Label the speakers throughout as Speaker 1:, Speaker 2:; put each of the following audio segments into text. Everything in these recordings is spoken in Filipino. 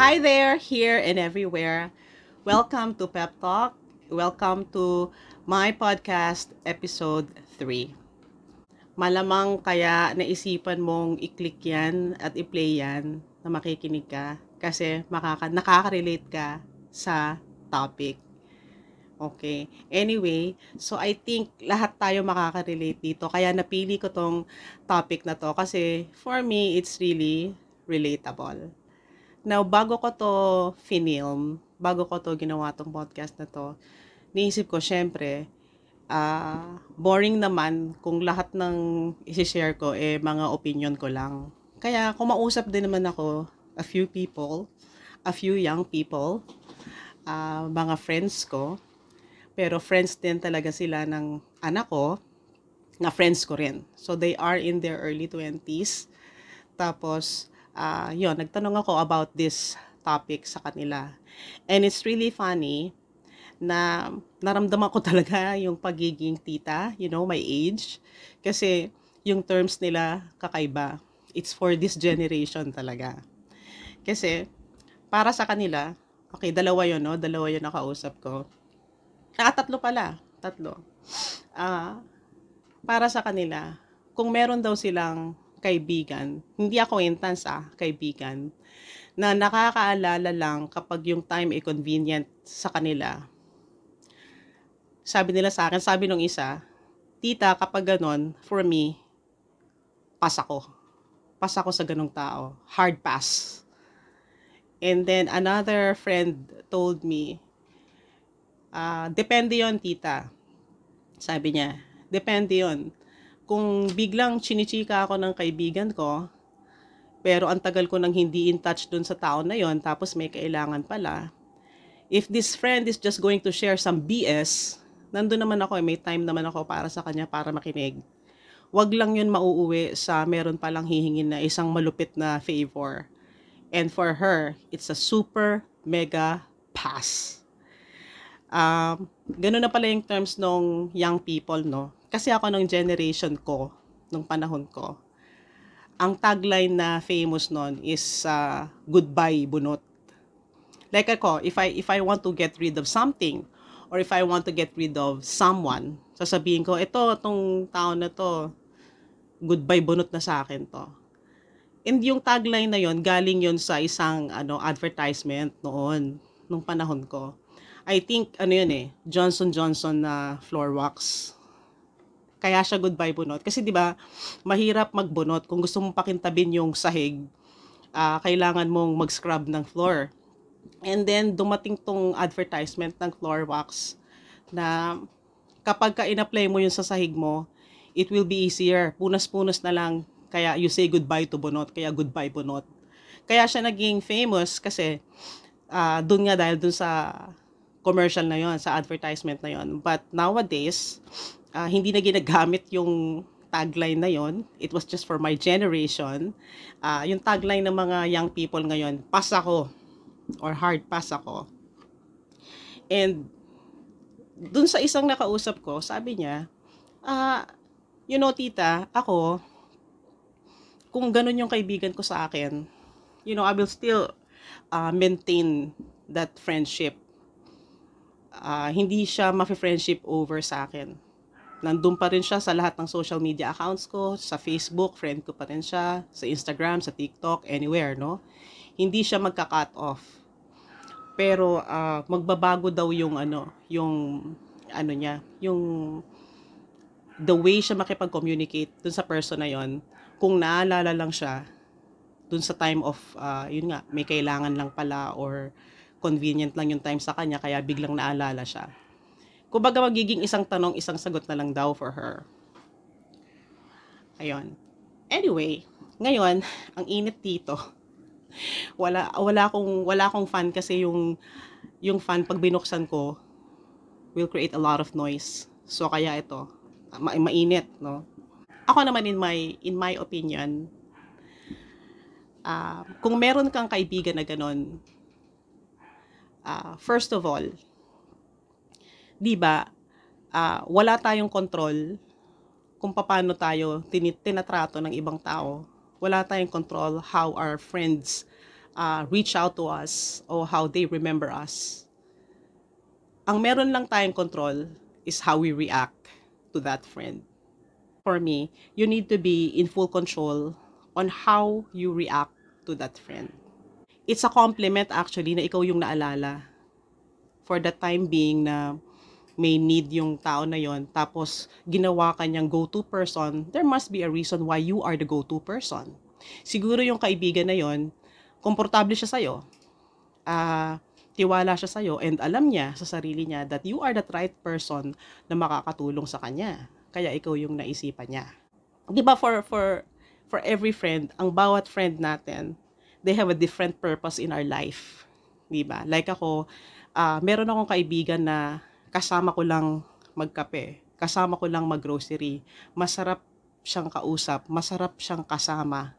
Speaker 1: Hi there, here and everywhere. Welcome to Pep Talk. Welcome to my podcast episode 3. Malamang kaya naisipan mong i-click yan at i-play yan na makikinig ka kasi makaka nakaka-relate ka sa topic. Okay. Anyway, so I think lahat tayo makaka-relate dito. Kaya napili ko tong topic na to kasi for me, it's really relatable. Now, bago ko to film, bago ko to ginawa tong podcast na to, niisip ko, syempre, uh, boring naman kung lahat ng isi-share ko, eh, mga opinion ko lang. Kaya, kumausap din naman ako, a few people, a few young people, uh, mga friends ko, pero friends din talaga sila ng anak ko, na friends ko rin. So, they are in their early 20s. Tapos, uh, yun, nagtanong ako about this topic sa kanila. And it's really funny na naramdaman ko talaga yung pagiging tita, you know, my age. Kasi yung terms nila kakaiba. It's for this generation talaga. Kasi para sa kanila, okay, dalawa yun, no? Dalawa yun nakausap ko Ah, tatlo pala. Tatlo. Ah, para sa kanila, kung meron daw silang kaibigan, hindi acquaintance ah, kaibigan, na nakakaalala lang kapag yung time ay convenient sa kanila. Sabi nila sa akin, sabi nung isa, tita, kapag ganon, for me, pass ako. Pass ako sa ganong tao. Hard pass. And then another friend told me, Uh, depende yon tita. Sabi niya, depende yon Kung biglang chinichika ako ng kaibigan ko, pero ang tagal ko nang hindi in touch dun sa tao na yon tapos may kailangan pala, if this friend is just going to share some BS, nandun naman ako, eh, may time naman ako para sa kanya para makinig. Wag lang yun mauuwi sa meron palang hihingin na isang malupit na favor. And for her, it's a super mega pass um, ganun na pala yung terms ng young people, no? Kasi ako nung generation ko, nung panahon ko, ang tagline na famous nun is uh, goodbye bunot. Like ako, if I if I want to get rid of something or if I want to get rid of someone, sasabihin ko, ito, tong tao na to, goodbye bunot na sa akin to. And yung tagline na yon galing yon sa isang ano advertisement noon nung panahon ko. I think, ano yun eh, Johnson Johnson na floor wax. Kaya siya goodbye bunot. Kasi di ba mahirap magbunot. Kung gusto mong pakintabin yung sahig, uh, kailangan mong mag-scrub ng floor. And then, dumating tong advertisement ng floor wax na kapag ka in-apply mo yun sa sahig mo, it will be easier. Punas-punas na lang. Kaya you say goodbye to bunot. Kaya goodbye bunot. Kaya siya naging famous kasi uh, dun nga dahil dun sa commercial na yon sa advertisement na yon. But nowadays, uh, hindi na ginagamit yung tagline na yon. It was just for my generation. Uh, yung tagline ng mga young people ngayon, pass ako or hard pass ako. And dun sa isang nakausap ko, sabi niya, uh, you know, tita, ako, kung ganun yung kaibigan ko sa akin, you know, I will still uh, maintain that friendship uh, hindi siya ma-friendship over sa akin. Nandun pa rin siya sa lahat ng social media accounts ko, sa Facebook, friend ko pa rin siya, sa Instagram, sa TikTok, anywhere, no? Hindi siya magka-cut off. Pero uh, magbabago daw yung ano, yung ano niya, yung the way siya makipag-communicate dun sa person na yon kung naalala lang siya dun sa time of, uh, yun nga, may kailangan lang pala or convenient lang yung time sa kanya kaya biglang naalala siya. Kumbaga magiging isang tanong, isang sagot na lang daw for her. Ayun. Anyway, ngayon, ang init dito. Wala wala akong wala akong fan kasi yung yung fan pag binuksan ko will create a lot of noise. So kaya ito, ma- mainit, no? Ako naman in my in my opinion, uh, kung meron kang kaibigan na ganun, uh, first of all, 'di ba? Uh, wala tayong control kung paano tayo tin- tinatrato ng ibang tao. Wala tayong control how our friends uh, reach out to us or how they remember us. Ang meron lang tayong control is how we react to that friend. For me, you need to be in full control on how you react to that friend. It's a compliment actually na ikaw yung naalala for the time being na may need yung tao na yon tapos ginawa ka niyang go-to person, there must be a reason why you are the go-to person. Siguro yung kaibigan na yon, komportable siya sa'yo. Uh, tiwala siya sa'yo and alam niya sa sarili niya that you are the right person na makakatulong sa kanya. Kaya ikaw yung naisipan niya. 'Di ba for for for every friend, ang bawat friend natin, they have a different purpose in our life. 'Di ba? Like ako, uh, meron akong kaibigan na kasama ko lang magkape, kasama ko lang maggrocery. Masarap siyang kausap, masarap siyang kasama.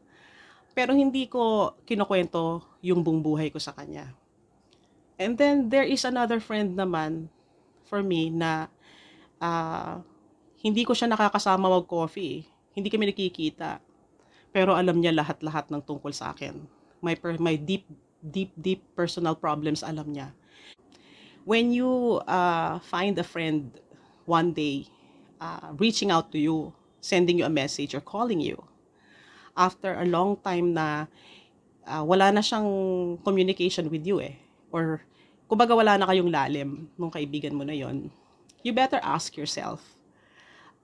Speaker 1: Pero hindi ko kinukwento yung buong buhay ko sa kanya. And then there is another friend naman for me na uh, hindi ko siya nakakasama mag-coffee. Hindi kami nakikita. Pero alam niya lahat-lahat ng tungkol sa akin. My, per, my deep, deep, deep personal problems alam niya when you uh, find a friend one day uh, reaching out to you, sending you a message or calling you, after a long time na uh, wala na siyang communication with you eh, or kumbaga wala na kayong lalim nung kaibigan mo na yon, you better ask yourself,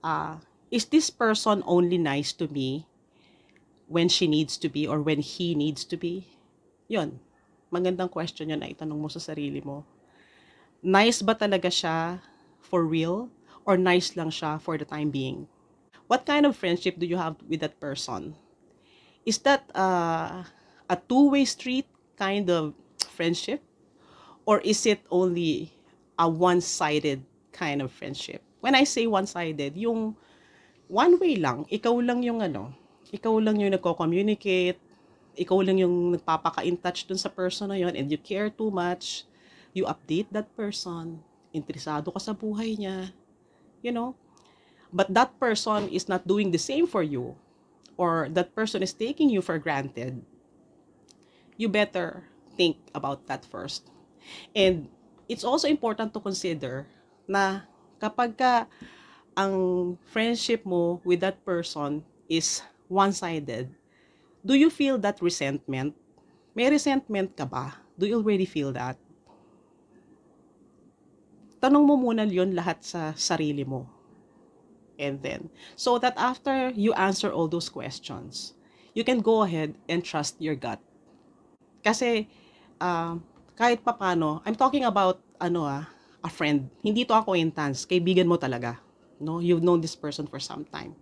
Speaker 1: uh, is this person only nice to me when she needs to be or when he needs to be? Yon, magandang question yun na itanong mo sa sarili mo nice ba talaga siya for real or nice lang siya for the time being? What kind of friendship do you have with that person? Is that uh, a two-way street kind of friendship? Or is it only a one-sided kind of friendship? When I say one-sided, yung one way lang, ikaw lang yung ano, ikaw lang yung nagko-communicate, ikaw lang yung nagpapaka-in touch dun sa person na yon and you care too much you update that person, interesado ka sa buhay niya, you know, but that person is not doing the same for you, or that person is taking you for granted, you better think about that first. And it's also important to consider na kapag ka ang friendship mo with that person is one-sided, do you feel that resentment? May resentment ka ba? Do you already feel that? Tanong mo muna yon lahat sa sarili mo. And then, so that after you answer all those questions, you can go ahead and trust your gut. Kasi, uh, kahit papano, I'm talking about, ano ah, a friend. Hindi to acquaintance, kaibigan mo talaga. No, you've known this person for some time.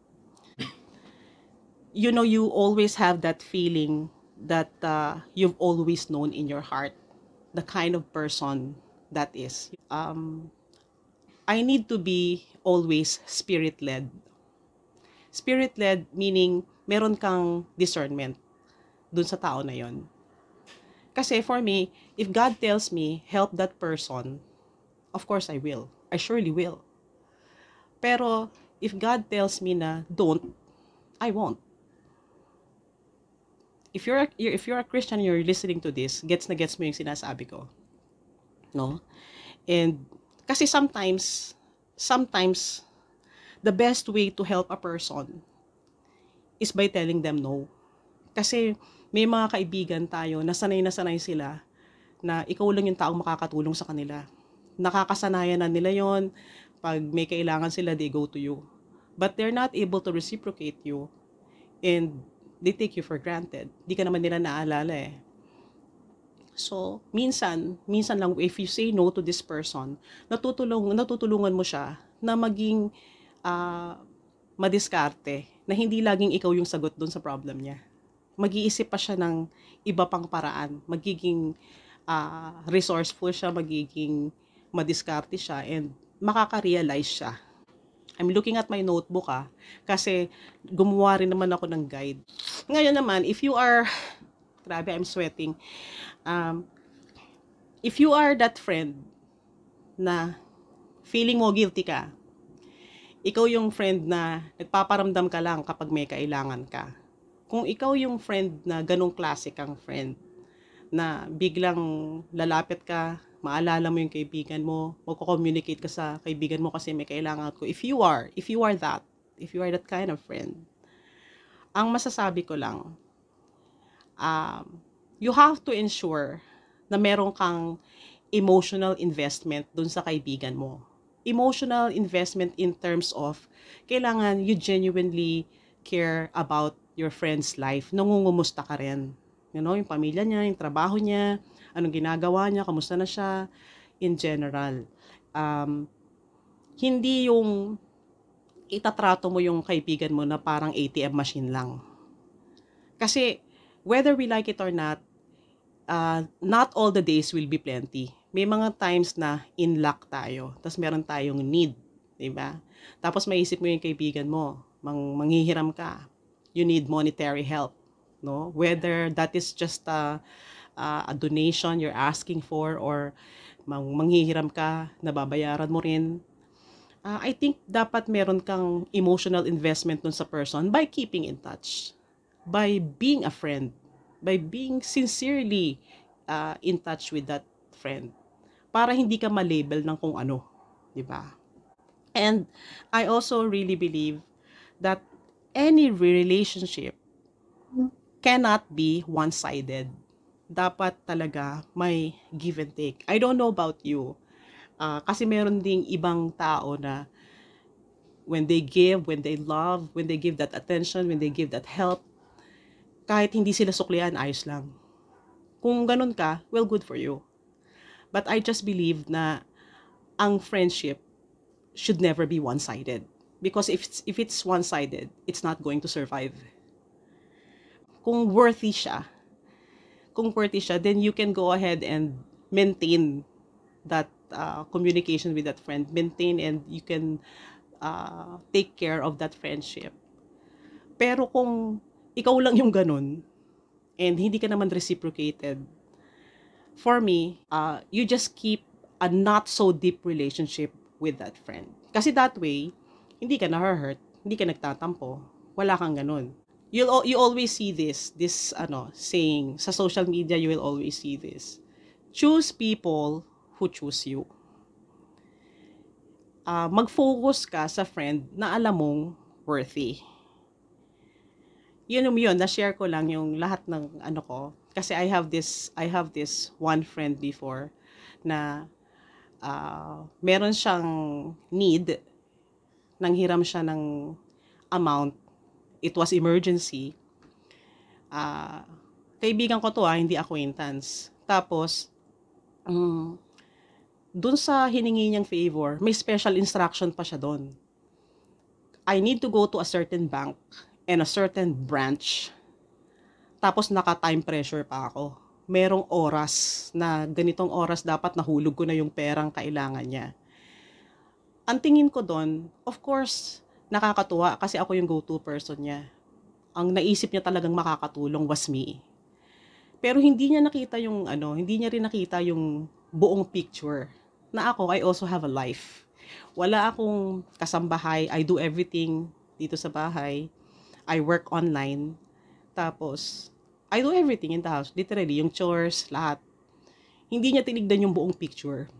Speaker 1: You know, you always have that feeling that uh, you've always known in your heart the kind of person that is. Um, I need to be always spirit-led. Spirit-led meaning meron kang discernment dun sa tao na yon. Kasi for me, if God tells me, help that person, of course I will. I surely will. Pero if God tells me na don't, I won't. If you're a, if you're a Christian you're listening to this, gets na gets mo yung sinasabi ko no? And kasi sometimes, sometimes, the best way to help a person is by telling them no. Kasi may mga kaibigan tayo na sanay na sanay sila na ikaw lang yung taong makakatulong sa kanila. Nakakasanayan na nila yon Pag may kailangan sila, they go to you. But they're not able to reciprocate you and they take you for granted. Di ka naman nila naalala eh. So, minsan, minsan lang if you say no to this person, natutulong natutulungan mo siya na maging uh, madiskarte na hindi laging ikaw yung sagot doon sa problem niya. Mag-iisip pa siya ng iba pang paraan, magiging uh, resourceful siya, magiging madiskarte siya and makaka-realize siya. I'm looking at my notebook ah, kasi gumawa rin naman ako ng guide. Ngayon naman, if you are Grabe, I'm sweating. Um, if you are that friend na feeling mo guilty ka, ikaw yung friend na nagpaparamdam ka lang kapag may kailangan ka. Kung ikaw yung friend na ganong klase kang friend, na biglang lalapit ka, maalala mo yung kaibigan mo, magko-communicate ka sa kaibigan mo kasi may kailangan ko. If you are, if you are that, if you are that kind of friend, ang masasabi ko lang, um, you have to ensure na meron kang emotional investment dun sa kaibigan mo. Emotional investment in terms of kailangan you genuinely care about your friend's life. Nangungumusta ka rin. You know, yung pamilya niya, yung trabaho niya, anong ginagawa niya, kamusta na siya, in general. Um, hindi yung itatrato mo yung kaibigan mo na parang ATM machine lang. Kasi, whether we like it or not, uh, not all the days will be plenty. May mga times na in luck tayo, tapos meron tayong need, di ba? Tapos maisip mo yung kaibigan mo, mang manghihiram ka, you need monetary help, no? Whether that is just a, a, donation you're asking for or mang manghihiram ka, nababayaran mo rin. Uh, I think dapat meron kang emotional investment dun sa person by keeping in touch, by being a friend, by being sincerely uh, in touch with that friend para hindi ka ma-label ng kung ano, 'di ba? And I also really believe that any relationship cannot be one-sided. Dapat talaga may give and take. I don't know about you. Uh, kasi meron ding ibang tao na when they give, when they love, when they give that attention, when they give that help, kahit hindi sila suklian, ayos lang. Kung ganun ka, well, good for you. But I just believe na ang friendship should never be one-sided. Because if it's, if it's one-sided, it's not going to survive. Kung worthy siya, kung worthy siya, then you can go ahead and maintain that uh, communication with that friend. Maintain and you can uh, take care of that friendship. Pero kung ikaw lang yung ganun, and hindi ka naman reciprocated, for me, uh, you just keep a not so deep relationship with that friend. Kasi that way, hindi ka na-hurt, hindi ka nagtatampo, wala kang ganun. You'll, you always see this, this ano, saying, sa social media, you will always see this. Choose people who choose you. Uh, mag-focus ka sa friend na alam mong worthy. Yun yun, na-share ko lang yung lahat ng ano ko, kasi I have this I have this one friend before na uh, meron siyang need nanghiram siya ng amount. It was emergency. Uh, kaibigan ko to ah hindi acquaintance. Tapos um, dun sa hiningi niyang favor may special instruction pa siya doon I need to go to a certain bank and a certain branch tapos naka-time pressure pa ako. Merong oras na ganitong oras dapat nahulog ko na yung perang kailangan niya. Ang tingin ko doon, of course, nakakatuwa kasi ako yung go-to person niya. Ang naisip niya talagang makakatulong was me. Pero hindi niya nakita yung ano, hindi niya rin nakita yung buong picture na ako I also have a life. Wala akong kasambahay, I do everything dito sa bahay. I work online. Tapos, I do everything in the house. Literally, yung chores, lahat. Hindi niya tinignan yung buong picture.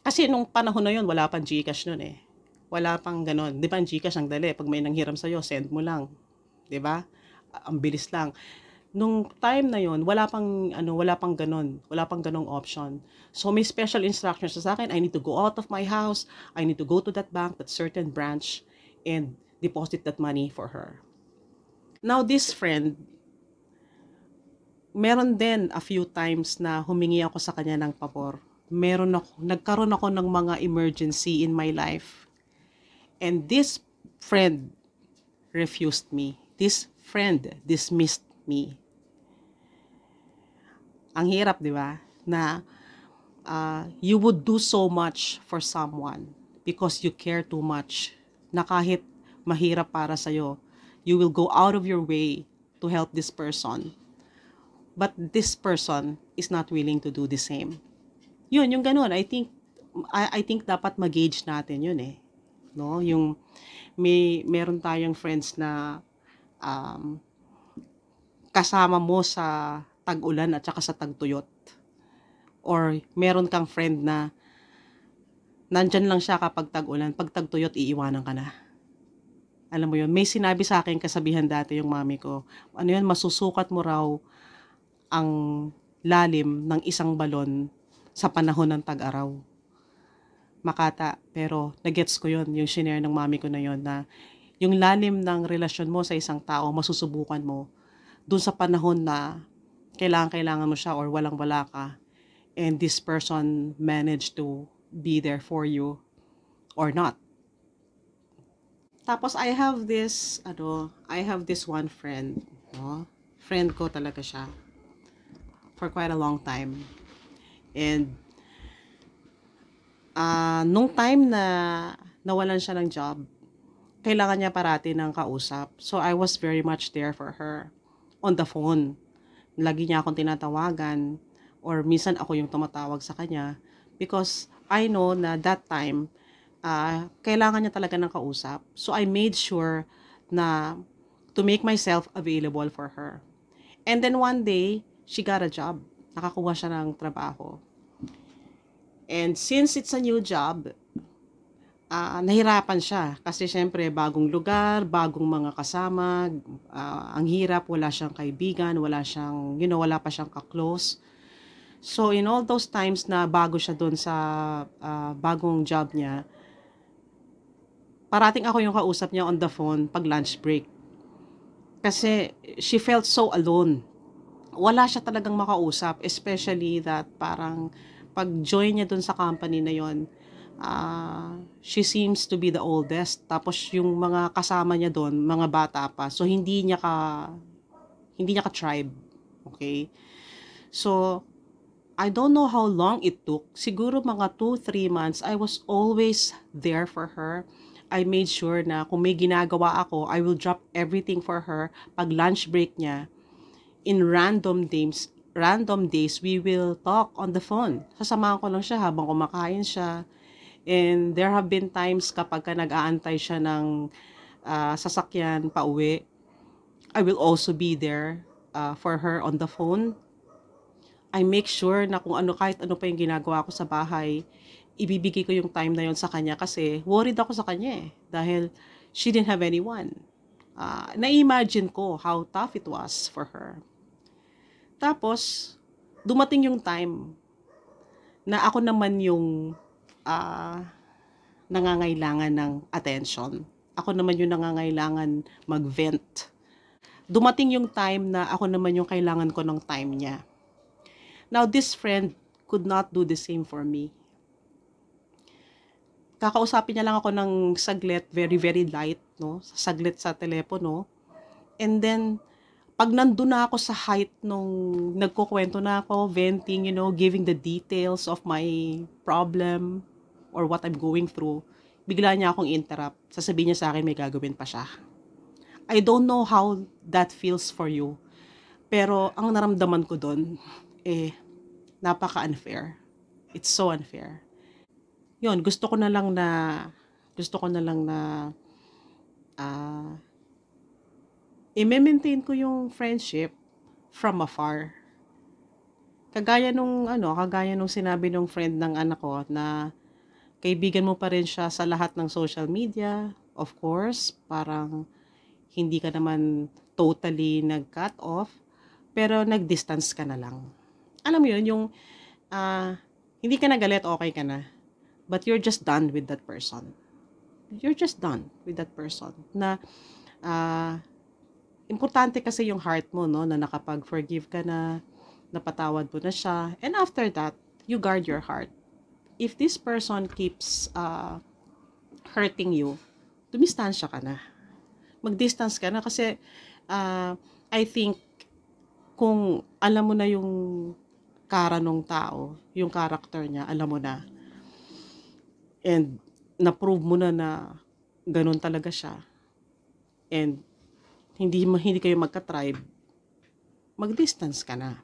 Speaker 1: Kasi nung panahon na yon wala pang Gcash nun eh. Wala pang ganon. Di ba ang Gcash ang dali? Pag may nanghiram sa'yo, send mo lang. Di ba? Ang bilis lang. Nung time na yon wala pang, ano, wala pang ganon. Wala pang ganong option. So, may special instructions sa akin. I need to go out of my house. I need to go to that bank, that certain branch, and deposit that money for her. Now, this friend, meron din a few times na humingi ako sa kanya ng pabor. Meron ako, nagkaroon ako ng mga emergency in my life. And this friend refused me. This friend dismissed me. Ang hirap, di ba? Na uh, you would do so much for someone because you care too much na kahit mahirap para sa'yo, you will go out of your way to help this person. But this person is not willing to do the same. Yun, yung ganun, I think, I, I think dapat mag-gauge natin yun eh. No? Yung, may, meron tayong friends na um, kasama mo sa tag-ulan at saka sa tagtuyot. Or meron kang friend na nandyan lang siya kapag tag-ulan, pag tagtuyot, iiwanan ka na. Alam mo yun, may sinabi sa akin kasabihan dati yung mami ko, ano yun, masusukat mo raw ang lalim ng isang balon sa panahon ng tag-araw. Makata, pero nagets ko yun, yung shinare ng mami ko na yun, na yung lalim ng relasyon mo sa isang tao, masusubukan mo dun sa panahon na kailangan-kailangan mo siya or walang-wala ka and this person managed to be there for you or not. Tapos I have this ano, I have this one friend, no? Friend ko talaga siya for quite a long time. And uh, nung time na nawalan siya ng job, kailangan niya parati ng kausap. So I was very much there for her on the phone. Lagi niya akong tinatawagan or minsan ako yung tumatawag sa kanya because I know na that time uh, kailangan niya talaga ng kausap. So I made sure na to make myself available for her. And then one day, she got a job. Nakakuha siya ng trabaho. And since it's a new job, uh, nahirapan siya kasi syempre bagong lugar, bagong mga kasama, uh, ang hirap, wala siyang kaibigan, wala siyang, you know, wala pa siyang ka-close. So in all those times na bago siya doon sa uh, bagong job niya, parating ako yung kausap niya on the phone pag lunch break. Kasi she felt so alone. Wala siya talagang makausap, especially that parang pag join niya doon sa company na yon, uh, she seems to be the oldest. Tapos yung mga kasama niya doon, mga bata pa. So hindi niya ka hindi niya ka tribe. Okay? So I don't know how long it took. Siguro mga 2-3 months, I was always there for her. I made sure na kung may ginagawa ako, I will drop everything for her. Pag lunch break niya, in random days, random days, we will talk on the phone. Sasamahan ko lang siya habang kumakain siya. And there have been times kapag ka nag-aantay siya ng uh, sasakyan pa uwi, I will also be there uh, for her on the phone I make sure na kung ano kahit ano pa yung ginagawa ko sa bahay, ibibigay ko yung time na yon sa kanya kasi worried ako sa kanya eh. Dahil she didn't have anyone. Uh, na-imagine ko how tough it was for her. Tapos, dumating yung time na ako naman yung uh, nangangailangan ng attention. Ako naman yung nangangailangan mag-vent. Dumating yung time na ako naman yung kailangan ko ng time niya Now, this friend could not do the same for me. Kakausapin niya lang ako ng saglit, very, very light, no? Saglit sa telepono. And then, pag nandun na ako sa height nung nagkukwento na ako, venting, you know, giving the details of my problem or what I'm going through, bigla niya akong interrupt. Sasabihin niya sa akin may gagawin pa siya. I don't know how that feels for you. Pero ang naramdaman ko doon, eh, napaka-unfair. It's so unfair. Yun, gusto ko na lang na, gusto ko na lang na, uh, i-maintain ko yung friendship from afar. Kagaya nung, ano, kagaya nung sinabi nung friend ng anak ko na kaibigan mo pa rin siya sa lahat ng social media, of course, parang hindi ka naman totally nag-cut off, pero nag-distance ka na lang alam mo yun, yung uh, hindi ka nagalit, okay ka na. But you're just done with that person. You're just done with that person. Na, uh, importante kasi yung heart mo, no, na nakapag-forgive ka na, napatawad mo na siya. And after that, you guard your heart. If this person keeps uh, hurting you, dumistansya ka na. Mag-distance ka na kasi uh, I think kung alam mo na yung kara nung tao, yung character niya, alam mo na. And na-prove mo na na ganun talaga siya. And hindi hindi kayo magka-tribe, mag-distance ka na.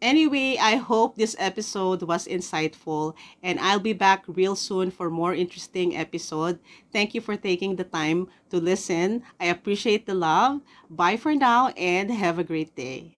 Speaker 1: Anyway, I hope this episode was insightful and I'll be back real soon for more interesting episode. Thank you for taking the time to listen. I appreciate the love. Bye for now and have a great day.